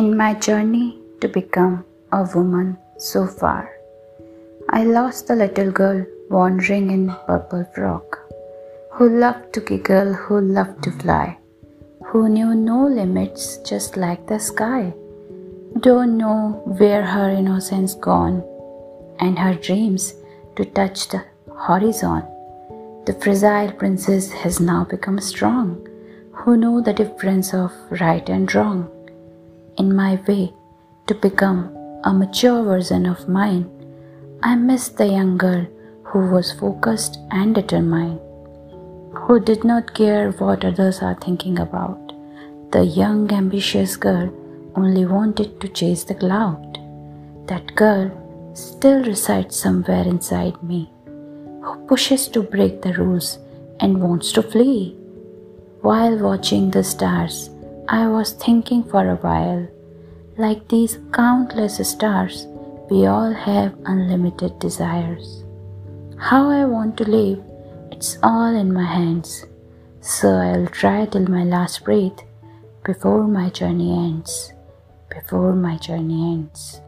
In my journey to become a woman so far, I lost the little girl wandering in purple frock, who loved to giggle, who loved to fly, who knew no limits just like the sky. Don't know where her innocence gone, and her dreams to touch the horizon. The fragile princess has now become strong, who know the difference of right and wrong. In my way to become a mature version of mine, I miss the young girl who was focused and determined, who did not care what others are thinking about. The young, ambitious girl only wanted to chase the cloud. That girl still resides somewhere inside me who pushes to break the rules and wants to flee. While watching the stars, I was thinking for a while, like these countless stars, we all have unlimited desires. How I want to live, it's all in my hands. So I'll try till my last breath before my journey ends. Before my journey ends.